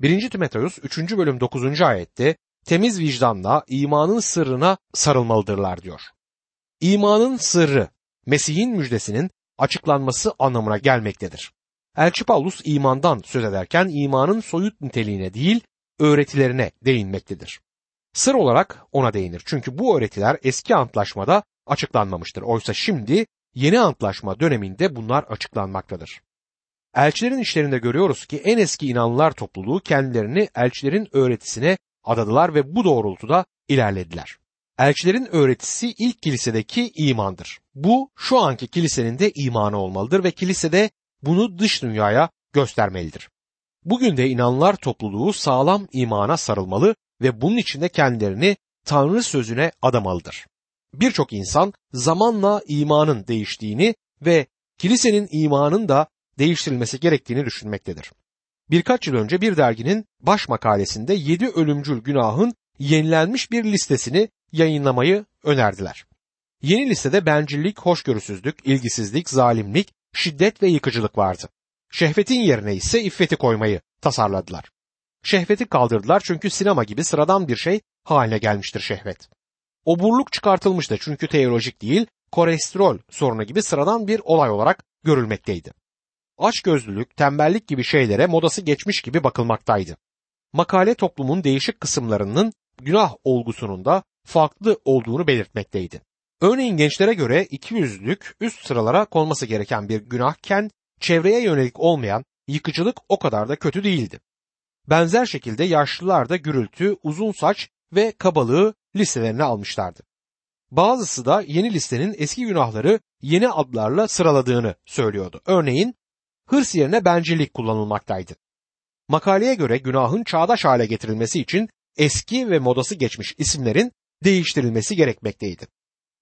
1. Timoteus 3. bölüm 9. ayette temiz vicdanla imanın sırrına sarılmalıdırlar diyor. İmanın sırrı Mesih'in müjdesinin açıklanması anlamına gelmektedir. Elçi Paulus imandan söz ederken imanın soyut niteliğine değil öğretilerine değinmektedir. Sır olarak ona değinir. Çünkü bu öğretiler eski antlaşmada açıklanmamıştır. Oysa şimdi yeni antlaşma döneminde bunlar açıklanmaktadır. Elçilerin işlerinde görüyoruz ki en eski inanlılar topluluğu kendilerini elçilerin öğretisine adadılar ve bu doğrultuda ilerlediler. Elçilerin öğretisi ilk kilisedeki imandır. Bu şu anki kilisenin de imanı olmalıdır ve kilisede bunu dış dünyaya göstermelidir. Bugün de inanlar topluluğu sağlam imana sarılmalı ve bunun içinde kendilerini Tanrı sözüne adamalıdır. Birçok insan zamanla imanın değiştiğini ve kilisenin imanın da değiştirilmesi gerektiğini düşünmektedir. Birkaç yıl önce bir derginin baş makalesinde yedi ölümcül günahın yenilenmiş bir listesini yayınlamayı önerdiler. Yeni listede bencillik, hoşgörüsüzlük, ilgisizlik, zalimlik, şiddet ve yıkıcılık vardı. Şehvetin yerine ise iffeti koymayı tasarladılar. Şehveti kaldırdılar çünkü sinema gibi sıradan bir şey haline gelmiştir şehvet. Oburluk çıkartılmıştı çünkü teolojik değil, kolesterol sorunu gibi sıradan bir olay olarak görülmekteydi. Açgözlülük, tembellik gibi şeylere modası geçmiş gibi bakılmaktaydı. Makale toplumun değişik kısımlarının günah olgusunun da farklı olduğunu belirtmekteydi. Örneğin gençlere göre ikiyüzlülük üst sıralara konması gereken bir günahken çevreye yönelik olmayan yıkıcılık o kadar da kötü değildi. Benzer şekilde yaşlılar da gürültü, uzun saç ve kabalığı listelerine almışlardı. Bazısı da yeni listenin eski günahları yeni adlarla sıraladığını söylüyordu. Örneğin hırs yerine bencillik kullanılmaktaydı. Makaleye göre günahın çağdaş hale getirilmesi için eski ve modası geçmiş isimlerin değiştirilmesi gerekmekteydi.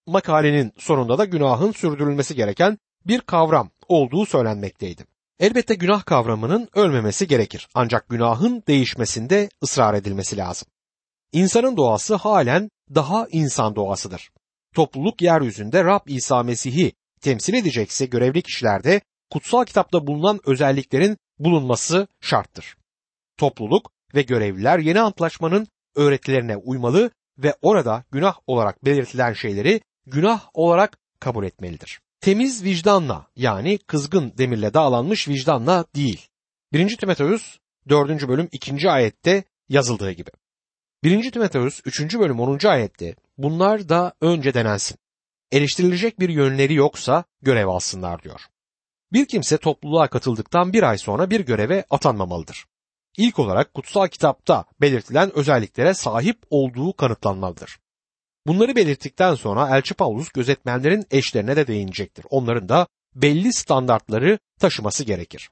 Makalenin sonunda da günahın sürdürülmesi gereken bir kavram olduğu söylenmekteydi. Elbette günah kavramının ölmemesi gerekir ancak günahın değişmesinde ısrar edilmesi lazım. İnsanın doğası halen daha insan doğasıdır. Topluluk yeryüzünde Rab İsa Mesih'i temsil edecekse görevli kişilerde kutsal kitapta bulunan özelliklerin bulunması şarttır. Topluluk ve görevliler yeni antlaşmanın öğretilerine uymalı ve orada günah olarak belirtilen şeyleri günah olarak kabul etmelidir. Temiz vicdanla yani kızgın demirle dağlanmış vicdanla değil. 1. Timoteus 4. bölüm 2. ayette yazıldığı gibi. 1. Timoteus 3. bölüm 10. ayette bunlar da önce denensin. Eleştirilecek bir yönleri yoksa görev alsınlar diyor. Bir kimse topluluğa katıldıktan bir ay sonra bir göreve atanmamalıdır. İlk olarak kutsal kitapta belirtilen özelliklere sahip olduğu kanıtlanmalıdır. Bunları belirttikten sonra Elçi Paulus gözetmenlerin eşlerine de değinecektir. Onların da belli standartları taşıması gerekir.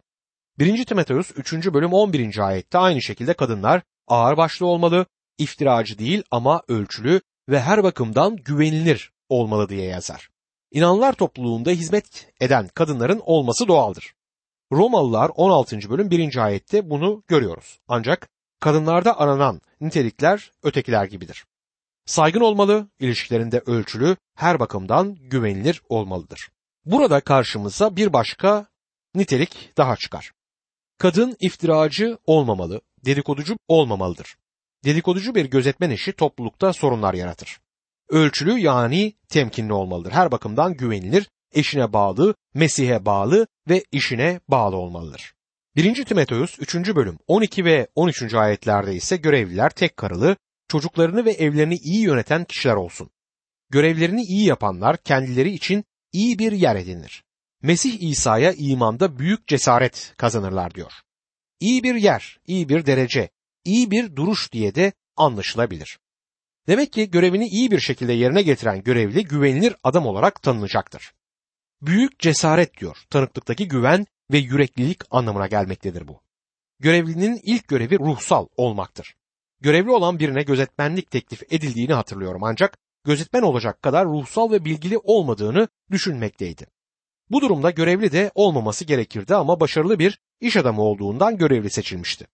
1. Timoteus 3. bölüm 11. ayette aynı şekilde kadınlar ağır başlı olmalı, iftiracı değil ama ölçülü ve her bakımdan güvenilir olmalı diye yazar. İnanlar topluluğunda hizmet eden kadınların olması doğaldır. Romalılar 16. bölüm 1. ayette bunu görüyoruz. Ancak kadınlarda aranan nitelikler ötekiler gibidir. Saygın olmalı, ilişkilerinde ölçülü, her bakımdan güvenilir olmalıdır. Burada karşımıza bir başka nitelik daha çıkar. Kadın iftiracı olmamalı, dedikoducu olmamalıdır. Dedikoducu bir gözetmen işi toplulukta sorunlar yaratır. Ölçülü yani temkinli olmalıdır. Her bakımdan güvenilir, eşine bağlı, Mesih'e bağlı ve işine bağlı olmalıdır. 1. Timoteus 3. bölüm 12 ve 13. ayetlerde ise görevliler tek karılı, çocuklarını ve evlerini iyi yöneten kişiler olsun. Görevlerini iyi yapanlar kendileri için iyi bir yer edinir. Mesih İsa'ya imanda büyük cesaret kazanırlar diyor. İyi bir yer, iyi bir derece, iyi bir duruş diye de anlaşılabilir. Demek ki görevini iyi bir şekilde yerine getiren görevli güvenilir adam olarak tanınacaktır. Büyük cesaret diyor. Tanıklıktaki güven ve yüreklilik anlamına gelmektedir bu. Görevlinin ilk görevi ruhsal olmaktır. Görevli olan birine gözetmenlik teklif edildiğini hatırlıyorum ancak gözetmen olacak kadar ruhsal ve bilgili olmadığını düşünmekteydi. Bu durumda görevli de olmaması gerekirdi ama başarılı bir iş adamı olduğundan görevli seçilmişti.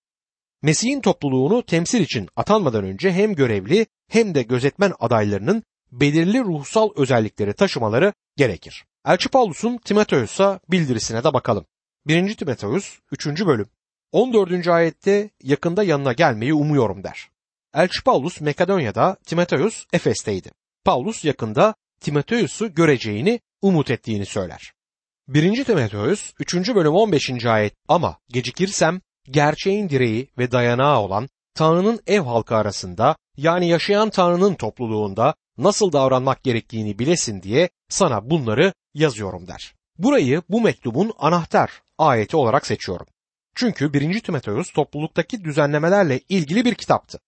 Mesih'in topluluğunu temsil için atanmadan önce hem görevli hem de gözetmen adaylarının belirli ruhsal özellikleri taşımaları gerekir. Elçi Paulus'un Timoteus'a bildirisine de bakalım. 1. Timoteus 3. bölüm 14. ayette yakında yanına gelmeyi umuyorum der. Elçi Paulus Makedonya'da, Timoteus Efes'teydi. Paulus yakında Timoteus'u göreceğini umut ettiğini söyler. 1. Timoteus 3. bölüm 15. ayet ama gecikirsem gerçeğin direği ve dayanağı olan Tanrı'nın ev halkı arasında yani yaşayan Tanrı'nın topluluğunda nasıl davranmak gerektiğini bilesin diye sana bunları yazıyorum der. Burayı bu mektubun anahtar ayeti olarak seçiyorum. Çünkü 1. Timoteus topluluktaki düzenlemelerle ilgili bir kitaptı.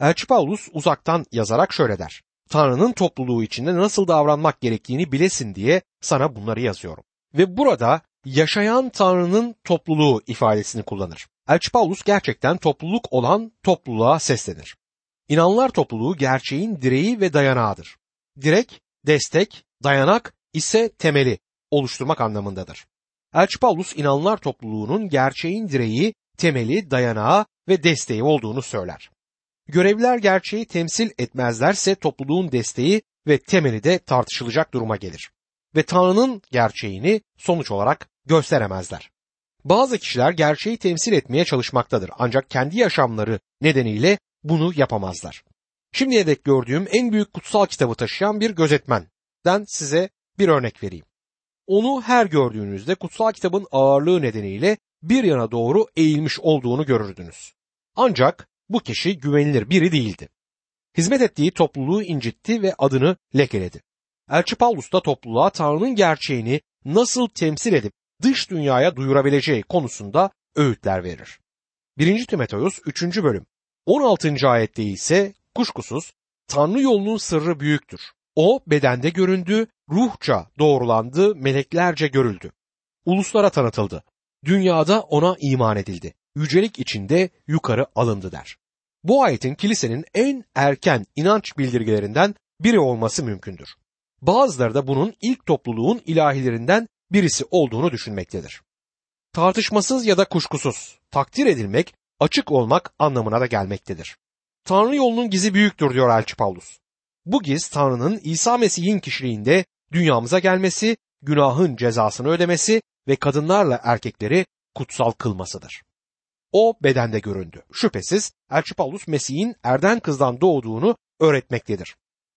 Elçi Paulus uzaktan yazarak şöyle der. Tanrı'nın topluluğu içinde nasıl davranmak gerektiğini bilesin diye sana bunları yazıyorum. Ve burada yaşayan Tanrı'nın topluluğu ifadesini kullanır. Elçi Paulus gerçekten topluluk olan topluluğa seslenir. İnanlar topluluğu gerçeğin direği ve dayanağıdır. Direk, destek, dayanak ise temeli oluşturmak anlamındadır. Elçi Paulus inanlar topluluğunun gerçeğin direği, temeli, dayanağı ve desteği olduğunu söyler. Görevliler gerçeği temsil etmezlerse topluluğun desteği ve temeli de tartışılacak duruma gelir. Ve Tanrı'nın gerçeğini sonuç olarak gösteremezler. Bazı kişiler gerçeği temsil etmeye çalışmaktadır ancak kendi yaşamları nedeniyle bunu yapamazlar. Şimdiye dek gördüğüm en büyük kutsal kitabı taşıyan bir gözetmenden size bir örnek vereyim. Onu her gördüğünüzde kutsal kitabın ağırlığı nedeniyle bir yana doğru eğilmiş olduğunu görürdünüz. Ancak bu kişi güvenilir biri değildi. Hizmet ettiği topluluğu incitti ve adını lekeledi. Elçi Paulus da topluluğa Tanrı'nın gerçeğini nasıl temsil edip dış dünyaya duyurabileceği konusunda öğütler verir. 1. Timoteus 3. bölüm 16. ayette ise kuşkusuz Tanrı yolunun sırrı büyüktür. O bedende göründü, ruhça doğrulandı, meleklerce görüldü. Uluslara tanıtıldı. Dünyada ona iman edildi. Yücelik içinde yukarı alındı der. Bu ayetin kilisenin en erken inanç bildirgelerinden biri olması mümkündür. Bazıları da bunun ilk topluluğun ilahilerinden birisi olduğunu düşünmektedir. Tartışmasız ya da kuşkusuz, takdir edilmek, açık olmak anlamına da gelmektedir. Tanrı yolunun gizi büyüktür diyor Elçi Paulus. Bu giz Tanrı'nın İsa Mesih'in kişiliğinde dünyamıza gelmesi, günahın cezasını ödemesi ve kadınlarla erkekleri kutsal kılmasıdır. O bedende göründü. Şüphesiz Elçi Paulus Mesih'in erden kızdan doğduğunu öğretmektedir.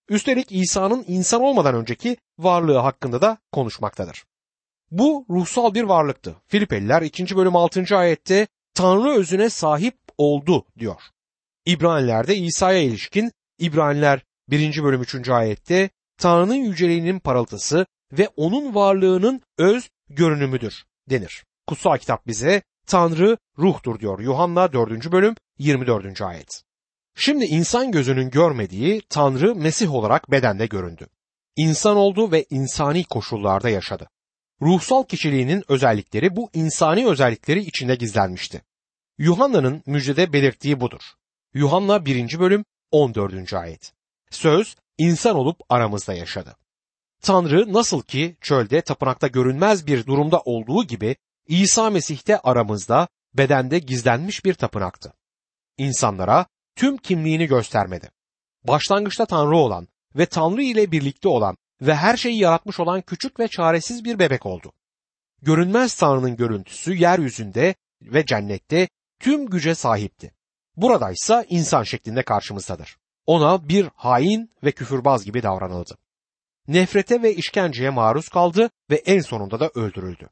Üstelik İsa'nın insan olmadan önceki varlığı hakkında da konuşmaktadır. Bu ruhsal bir varlıktı. Filipeliler 2. bölüm 6. ayette Tanrı özüne sahip oldu diyor. İbraniler'de İsa'ya ilişkin İbraniler 1. bölüm 3. ayette Tanrı'nın yüceliğinin parıltısı ve onun varlığının öz görünümüdür denir. Kutsal kitap bize Tanrı ruhtur diyor Yuhanna 4. bölüm 24. ayet. Şimdi insan gözünün görmediği Tanrı Mesih olarak bedende göründü. İnsan oldu ve insani koşullarda yaşadı. Ruhsal kişiliğinin özellikleri bu insani özellikleri içinde gizlenmişti. Yuhanna'nın müjdede belirttiği budur. Yuhanna 1. bölüm 14. ayet. Söz insan olup aramızda yaşadı. Tanrı nasıl ki çölde tapınakta görünmez bir durumda olduğu gibi İsa Mesih'te aramızda bedende gizlenmiş bir tapınaktı. İnsanlara tüm kimliğini göstermedi. Başlangıçta Tanrı olan ve Tanrı ile birlikte olan ve her şeyi yaratmış olan küçük ve çaresiz bir bebek oldu. Görünmez Tanrı'nın görüntüsü yeryüzünde ve cennette tüm güce sahipti. Buradaysa insan şeklinde karşımızdadır. Ona bir hain ve küfürbaz gibi davranıldı. Nefrete ve işkenceye maruz kaldı ve en sonunda da öldürüldü.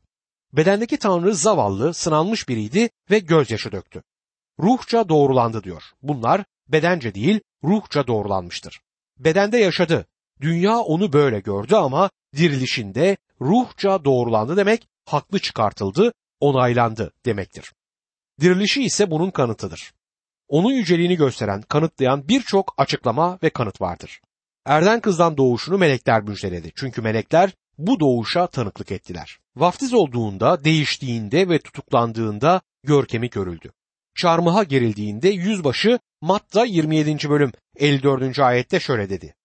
Bedendeki Tanrı zavallı, sınanmış biriydi ve gözyaşı döktü. Ruhça doğrulandı diyor. Bunlar bedence değil, ruhça doğrulanmıştır. Bedende yaşadı. Dünya onu böyle gördü ama dirilişinde ruhça doğrulandı demek haklı çıkartıldı, onaylandı demektir. Dirilişi ise bunun kanıtıdır. Onun yüceliğini gösteren, kanıtlayan birçok açıklama ve kanıt vardır. Erden kızdan doğuşunu melekler müjdeledi. Çünkü melekler bu doğuşa tanıklık ettiler. Vaftiz olduğunda, değiştiğinde ve tutuklandığında görkemi görüldü. Çarmıha gerildiğinde yüzbaşı Matta 27. bölüm 54. ayette şöyle dedi.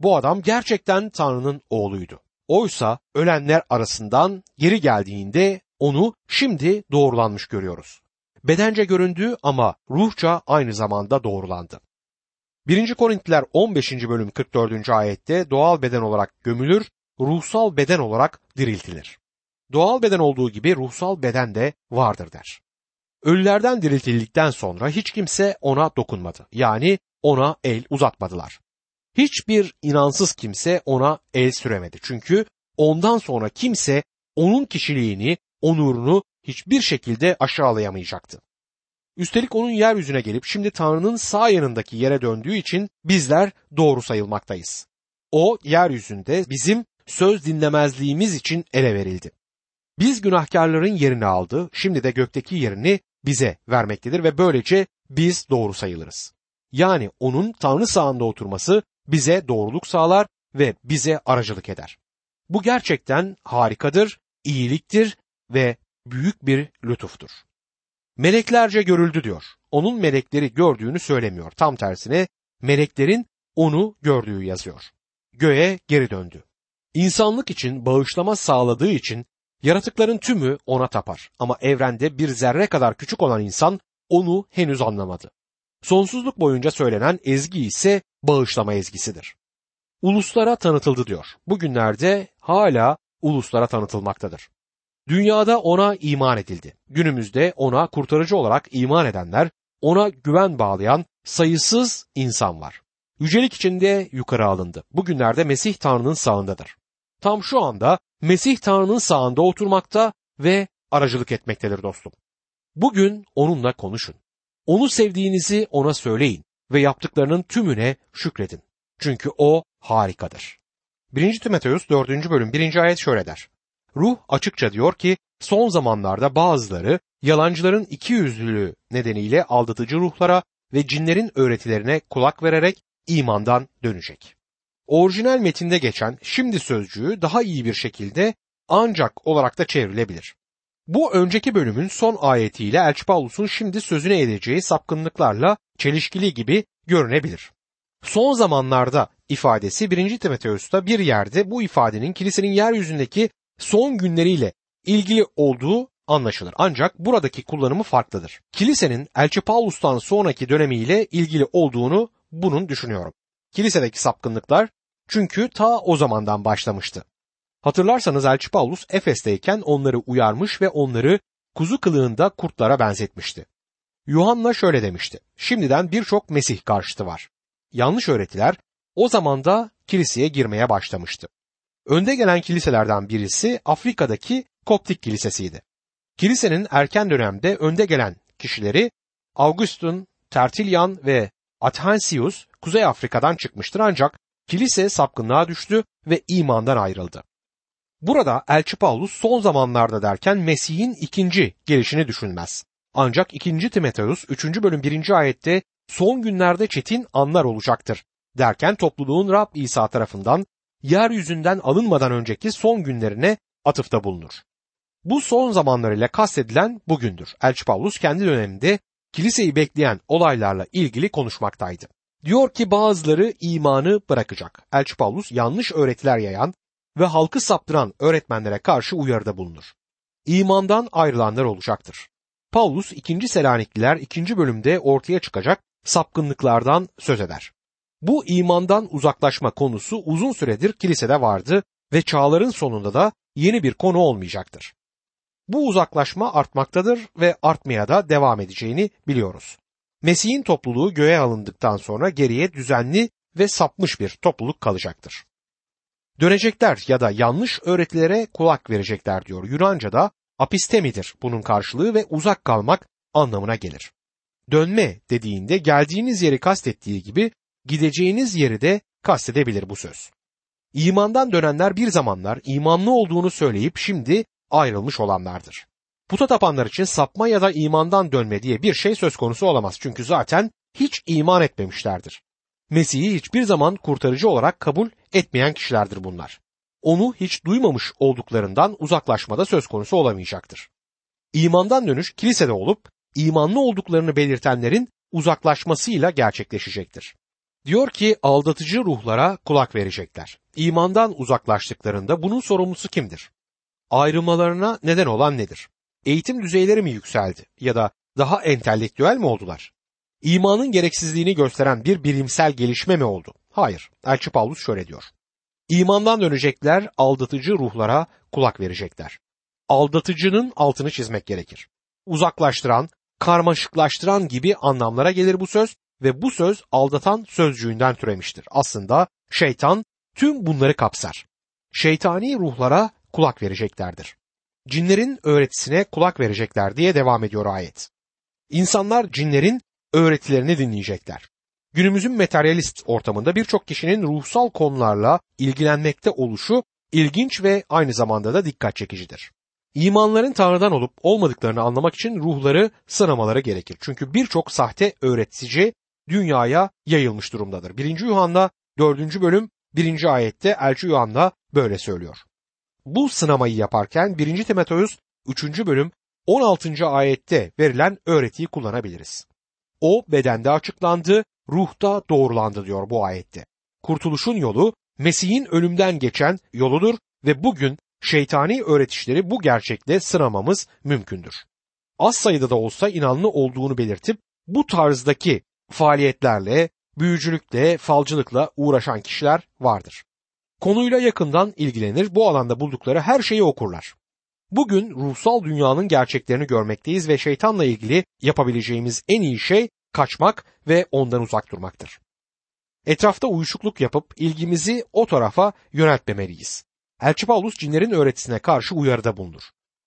Bu adam gerçekten Tanrı'nın oğluydu. Oysa ölenler arasından geri geldiğinde onu şimdi doğrulanmış görüyoruz. Bedence göründü ama ruhça aynı zamanda doğrulandı. 1. Korintiler 15. bölüm 44. ayette doğal beden olarak gömülür, ruhsal beden olarak diriltilir. Doğal beden olduğu gibi ruhsal beden de vardır der. Ölülerden diriltildikten sonra hiç kimse ona dokunmadı. Yani ona el uzatmadılar. Hiçbir inansız kimse ona el süremedi. Çünkü ondan sonra kimse onun kişiliğini, onurunu hiçbir şekilde aşağılayamayacaktı. Üstelik onun yeryüzüne gelip şimdi Tanrı'nın sağ yanındaki yere döndüğü için bizler doğru sayılmaktayız. O yeryüzünde bizim söz dinlemezliğimiz için ele verildi. Biz günahkarların yerini aldı, şimdi de gökteki yerini bize vermektedir ve böylece biz doğru sayılırız. Yani onun Tanrı sağında oturması bize doğruluk sağlar ve bize aracılık eder. Bu gerçekten harikadır, iyiliktir ve büyük bir lütuftur. Meleklerce görüldü diyor. Onun melekleri gördüğünü söylemiyor. Tam tersine meleklerin onu gördüğü yazıyor. Göğe geri döndü. İnsanlık için bağışlama sağladığı için yaratıkların tümü ona tapar. Ama evrende bir zerre kadar küçük olan insan onu henüz anlamadı. Sonsuzluk boyunca söylenen ezgi ise bağışlama ezgisidir. Uluslara tanıtıldı diyor. Bugünlerde hala uluslara tanıtılmaktadır. Dünyada ona iman edildi. Günümüzde ona kurtarıcı olarak iman edenler, ona güven bağlayan sayısız insan var. Yücelik içinde yukarı alındı. Bugünlerde Mesih Tanrı'nın sağındadır. Tam şu anda Mesih Tanrı'nın sağında oturmakta ve aracılık etmektedir dostum. Bugün onunla konuşun. Onu sevdiğinizi ona söyleyin ve yaptıklarının tümüne şükredin. Çünkü o harikadır. 1. Timoteus 4. bölüm 1. ayet şöyle der. Ruh açıkça diyor ki son zamanlarda bazıları yalancıların iki yüzlülüğü nedeniyle aldatıcı ruhlara ve cinlerin öğretilerine kulak vererek imandan dönecek. Orijinal metinde geçen şimdi sözcüğü daha iyi bir şekilde ancak olarak da çevrilebilir. Bu önceki bölümün son ayetiyle Elçi Paulus'un şimdi sözüne edeceği sapkınlıklarla çelişkili gibi görünebilir. Son zamanlarda ifadesi 1. Timoteus'ta bir yerde bu ifadenin kilisenin yeryüzündeki son günleriyle ilgili olduğu anlaşılır. Ancak buradaki kullanımı farklıdır. Kilisenin Elçi Paulus'tan sonraki dönemiyle ilgili olduğunu bunun düşünüyorum. Kilisedeki sapkınlıklar çünkü ta o zamandan başlamıştı. Hatırlarsanız Elçi Paulus Efes'teyken onları uyarmış ve onları kuzu kılığında kurtlara benzetmişti. Yuhanna şöyle demişti. Şimdiden birçok Mesih karşıtı var. Yanlış öğretiler o zamanda kiliseye girmeye başlamıştı. Önde gelen kiliselerden birisi Afrika'daki Koptik Kilisesi'ydi. Kilisenin erken dönemde önde gelen kişileri Augustin, Tertullian ve Athansius Kuzey Afrika'dan çıkmıştır ancak kilise sapkınlığa düştü ve imandan ayrıldı. Burada Elçi Paulus son zamanlarda derken Mesih'in ikinci gelişini düşünmez. Ancak 2. Timoteus 3. bölüm 1. ayette son günlerde çetin anlar olacaktır derken topluluğun Rab İsa tarafından yeryüzünden alınmadan önceki son günlerine atıfta bulunur. Bu son zamanlar ile kastedilen bugündür. Elçi Paulus kendi döneminde kiliseyi bekleyen olaylarla ilgili konuşmaktaydı. Diyor ki bazıları imanı bırakacak. Elçi Paulus yanlış öğretiler yayan ve halkı saptıran öğretmenlere karşı uyarıda bulunur. İmandan ayrılanlar olacaktır. Paulus 2. Selanikliler 2. bölümde ortaya çıkacak sapkınlıklardan söz eder. Bu imandan uzaklaşma konusu uzun süredir kilisede vardı ve çağların sonunda da yeni bir konu olmayacaktır. Bu uzaklaşma artmaktadır ve artmaya da devam edeceğini biliyoruz. Mesih'in topluluğu göğe alındıktan sonra geriye düzenli ve sapmış bir topluluk kalacaktır. Dönecekler ya da yanlış öğretilere kulak verecekler diyor. Yunanca'da apistemidir bunun karşılığı ve uzak kalmak anlamına gelir. Dönme dediğinde geldiğiniz yeri kastettiği gibi gideceğiniz yeri de kastedebilir bu söz. İmandan dönenler bir zamanlar imanlı olduğunu söyleyip şimdi ayrılmış olanlardır. Puta tapanlar için sapma ya da imandan dönme diye bir şey söz konusu olamaz çünkü zaten hiç iman etmemişlerdir. Mesih'i hiçbir zaman kurtarıcı olarak kabul etmeyen kişilerdir bunlar. Onu hiç duymamış olduklarından uzaklaşmada söz konusu olamayacaktır. İmandan dönüş kilisede olup imanlı olduklarını belirtenlerin uzaklaşmasıyla gerçekleşecektir. Diyor ki aldatıcı ruhlara kulak verecekler. İmandan uzaklaştıklarında bunun sorumlusu kimdir? Ayrılmalarına neden olan nedir? Eğitim düzeyleri mi yükseldi ya da daha entelektüel mi oldular? İmanın gereksizliğini gösteren bir bilimsel gelişme mi oldu? Hayır. Elçi Paulus şöyle diyor. İmandan dönecekler, aldatıcı ruhlara kulak verecekler. Aldatıcının altını çizmek gerekir. Uzaklaştıran, karmaşıklaştıran gibi anlamlara gelir bu söz ve bu söz aldatan sözcüğünden türemiştir. Aslında şeytan tüm bunları kapsar. Şeytani ruhlara kulak vereceklerdir. Cinlerin öğretisine kulak verecekler diye devam ediyor ayet. İnsanlar cinlerin öğretilerini dinleyecekler. Günümüzün materyalist ortamında birçok kişinin ruhsal konularla ilgilenmekte oluşu ilginç ve aynı zamanda da dikkat çekicidir. İmanların Tanrı'dan olup olmadıklarını anlamak için ruhları sınamaları gerekir. Çünkü birçok sahte öğretici dünyaya yayılmış durumdadır. 1. Yuhanna 4. bölüm 1. ayette Elçi Yuhanna böyle söylüyor. Bu sınamayı yaparken 1. Timoteus 3. bölüm 16. ayette verilen öğretiyi kullanabiliriz. O bedende açıklandı, ruhta doğrulandı diyor bu ayette. Kurtuluşun yolu Mesih'in ölümden geçen yoludur ve bugün şeytani öğretişleri bu gerçekle sınamamız mümkündür. Az sayıda da olsa inanlı olduğunu belirtip bu tarzdaki faaliyetlerle, büyücülükle, falcılıkla uğraşan kişiler vardır. Konuyla yakından ilgilenir, bu alanda buldukları her şeyi okurlar. Bugün ruhsal dünyanın gerçeklerini görmekteyiz ve şeytanla ilgili yapabileceğimiz en iyi şey kaçmak ve ondan uzak durmaktır. Etrafta uyuşukluk yapıp ilgimizi o tarafa yöneltmemeliyiz. Elçi Paulus cinlerin öğretisine karşı uyarıda bulunur.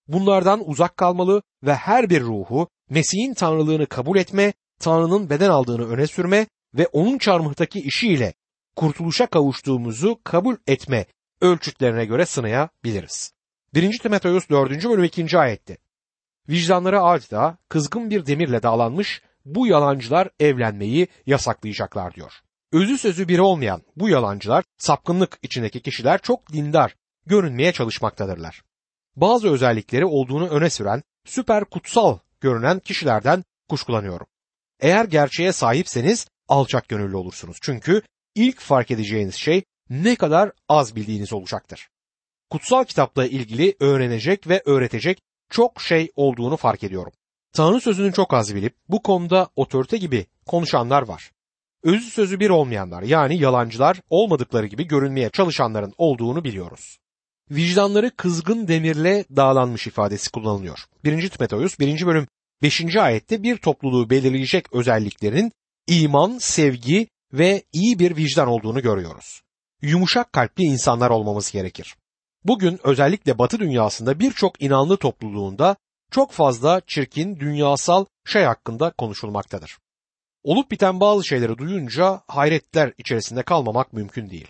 Bunlardan uzak kalmalı ve her bir ruhu Mesih'in tanrılığını kabul etme, Tanrı'nın beden aldığını öne sürme ve onun çarmıhtaki işiyle kurtuluşa kavuştuğumuzu kabul etme ölçütlerine göre sınayabiliriz. 1. Timoteus 4. bölüm 2. ayette. Vicdanları adeta kızgın bir demirle dağlanmış bu yalancılar evlenmeyi yasaklayacaklar diyor. Özü sözü biri olmayan bu yalancılar sapkınlık içindeki kişiler çok dindar görünmeye çalışmaktadırlar. Bazı özellikleri olduğunu öne süren süper kutsal görünen kişilerden kuşkulanıyorum. Eğer gerçeğe sahipseniz alçak gönüllü olursunuz. Çünkü ilk fark edeceğiniz şey ne kadar az bildiğiniz olacaktır. Kutsal kitapla ilgili öğrenecek ve öğretecek çok şey olduğunu fark ediyorum. Tanrı sözünü çok az bilip bu konuda otorite gibi konuşanlar var. Özü sözü bir olmayanlar yani yalancılar olmadıkları gibi görünmeye çalışanların olduğunu biliyoruz. Vicdanları kızgın demirle dağlanmış ifadesi kullanılıyor. 1. Timoteus 1. bölüm 5. ayette bir topluluğu belirleyecek özelliklerin iman, sevgi ve iyi bir vicdan olduğunu görüyoruz. Yumuşak kalpli insanlar olmamız gerekir. Bugün özellikle Batı dünyasında birçok inanlı topluluğunda çok fazla çirkin dünyasal şey hakkında konuşulmaktadır. Olup biten bazı şeyleri duyunca hayretler içerisinde kalmamak mümkün değil.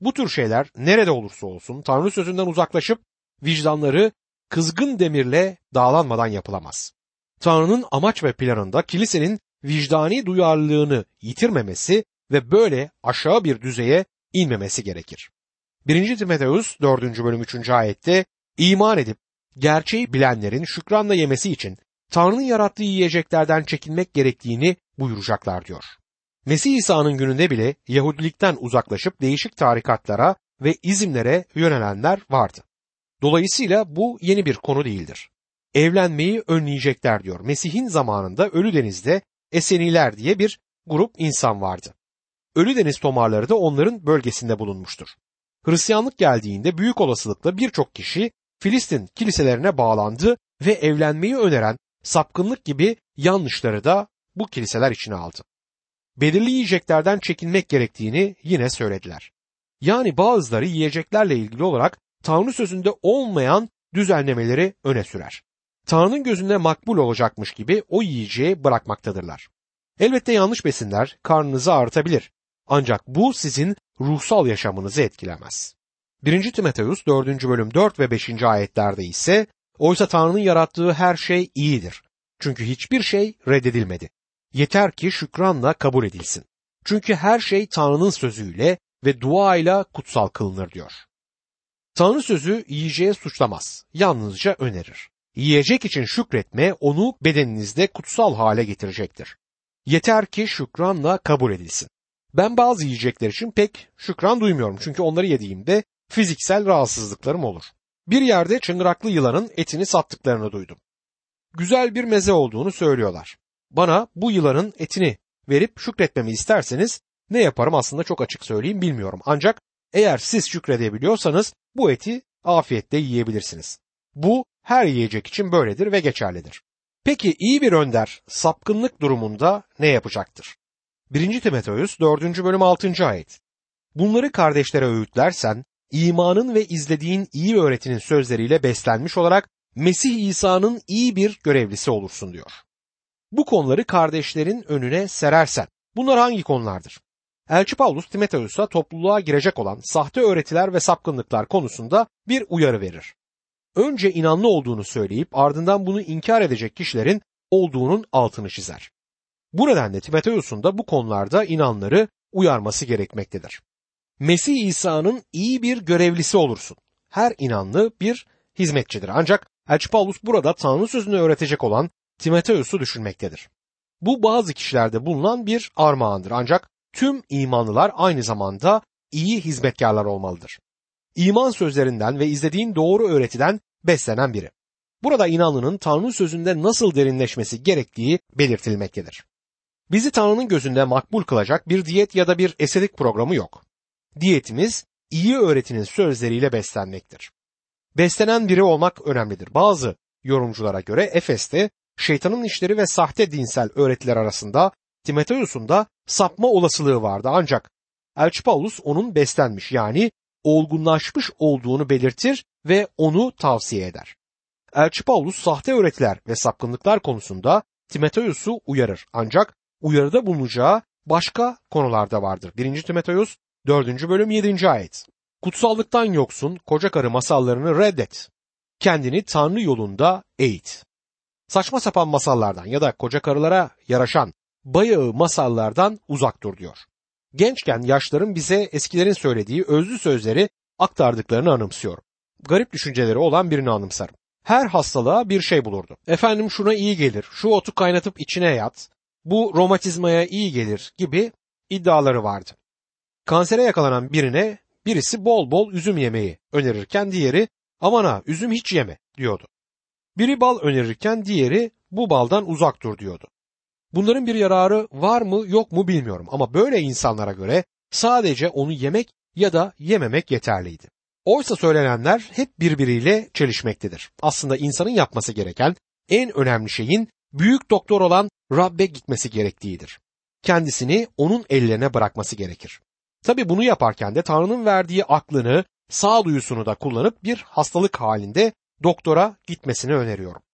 Bu tür şeyler nerede olursa olsun Tanrı sözünden uzaklaşıp vicdanları kızgın demirle dağlanmadan yapılamaz. Tanrı'nın amaç ve planında kilisenin vicdani duyarlılığını yitirmemesi ve böyle aşağı bir düzeye inmemesi gerekir. 1. Timoteus 4. bölüm 3. ayette iman edip gerçeği bilenlerin şükranla yemesi için Tanrı'nın yarattığı yiyeceklerden çekinmek gerektiğini buyuracaklar diyor. Mesih İsa'nın gününde bile Yahudilikten uzaklaşıp değişik tarikatlara ve izimlere yönelenler vardı. Dolayısıyla bu yeni bir konu değildir. Evlenmeyi önleyecekler diyor. Mesih'in zamanında Ölü Deniz'de Eseniler diye bir grup insan vardı. Ölü Deniz tomarları da onların bölgesinde bulunmuştur. Hristiyanlık geldiğinde büyük olasılıkla birçok kişi Filistin kiliselerine bağlandı ve evlenmeyi öneren sapkınlık gibi yanlışları da bu kiliseler içine aldı. Belirli yiyeceklerden çekinmek gerektiğini yine söylediler. Yani bazıları yiyeceklerle ilgili olarak Tanrı sözünde olmayan düzenlemeleri öne sürer. Tanrı'nın gözünde makbul olacakmış gibi o yiyeceği bırakmaktadırlar. Elbette yanlış besinler karnınızı ağrıtabilir. Ancak bu sizin ruhsal yaşamınızı etkilemez. 1. Timoteus 4. bölüm 4 ve 5. ayetlerde ise oysa Tanrı'nın yarattığı her şey iyidir. Çünkü hiçbir şey reddedilmedi. Yeter ki şükranla kabul edilsin. Çünkü her şey Tanrı'nın sözüyle ve duayla kutsal kılınır diyor. Tanrı sözü yiyeceğe suçlamaz, yalnızca önerir. Yiyecek için şükretme onu bedeninizde kutsal hale getirecektir. Yeter ki şükranla kabul edilsin. Ben bazı yiyecekler için pek şükran duymuyorum çünkü onları yediğimde fiziksel rahatsızlıklarım olur. Bir yerde çıngıraklı yılanın etini sattıklarını duydum. Güzel bir meze olduğunu söylüyorlar. Bana bu yılanın etini verip şükretmemi isterseniz ne yaparım aslında çok açık söyleyeyim bilmiyorum. Ancak eğer siz şükredebiliyorsanız bu eti afiyetle yiyebilirsiniz. Bu her yiyecek için böyledir ve geçerlidir. Peki iyi bir önder sapkınlık durumunda ne yapacaktır? 1. Timoteus 4. bölüm 6. ayet. Bunları kardeşlere öğütlersen, imanın ve izlediğin iyi öğretinin sözleriyle beslenmiş olarak Mesih İsa'nın iyi bir görevlisi olursun diyor. Bu konuları kardeşlerin önüne serersen, bunlar hangi konulardır? Elçi Paulus Timoteus'a topluluğa girecek olan sahte öğretiler ve sapkınlıklar konusunda bir uyarı verir. Önce inanlı olduğunu söyleyip ardından bunu inkar edecek kişilerin olduğunun altını çizer. Bu nedenle Timoteus'un da bu konularda inanları uyarması gerekmektedir. Mesih İsa'nın iyi bir görevlisi olursun. Her inanlı bir hizmetçidir. Ancak Elçi Paulus burada Tanrı sözünü öğretecek olan Timoteus'u düşünmektedir. Bu bazı kişilerde bulunan bir armağandır ancak tüm imanlılar aynı zamanda iyi hizmetkarlar olmalıdır. İman sözlerinden ve izlediğin doğru öğretiden beslenen biri. Burada inanlının Tanrı sözünde nasıl derinleşmesi gerektiği belirtilmektedir. Bizi Tanrı'nın gözünde makbul kılacak bir diyet ya da bir eserik programı yok. Diyetimiz iyi öğretinin sözleriyle beslenmektir. Beslenen biri olmak önemlidir. Bazı yorumculara göre Efes'te şeytanın işleri ve sahte dinsel öğretiler arasında Timoteus'un da sapma olasılığı vardı ancak Elçi Paulus onun beslenmiş yani olgunlaşmış olduğunu belirtir ve onu tavsiye eder. Elçi Paulus sahte öğretiler ve sapkınlıklar konusunda Timoteus'u uyarır ancak uyarıda bulunacağı başka konularda vardır. 1. Timoteus 4. bölüm 7. ayet. Kutsallıktan yoksun koca karı masallarını reddet. Kendini Tanrı yolunda eğit. Saçma sapan masallardan ya da koca karılara yaraşan bayağı masallardan uzak dur diyor. Gençken yaşların bize eskilerin söylediği özlü sözleri aktardıklarını anımsıyorum. Garip düşünceleri olan birini anımsarım. Her hastalığa bir şey bulurdu. Efendim şuna iyi gelir, şu otu kaynatıp içine yat, bu romatizmaya iyi gelir gibi iddiaları vardı. Kansere yakalanan birine birisi bol bol üzüm yemeyi önerirken diğeri aman ha üzüm hiç yeme diyordu. Biri bal önerirken diğeri bu baldan uzak dur diyordu. Bunların bir yararı var mı yok mu bilmiyorum ama böyle insanlara göre sadece onu yemek ya da yememek yeterliydi. Oysa söylenenler hep birbiriyle çelişmektedir. Aslında insanın yapması gereken en önemli şeyin büyük doktor olan Rabbe gitmesi gerektiğidir. Kendisini onun ellerine bırakması gerekir. Tabi bunu yaparken de Tanrı'nın verdiği aklını, sağduyusunu da kullanıp bir hastalık halinde doktora gitmesini öneriyorum.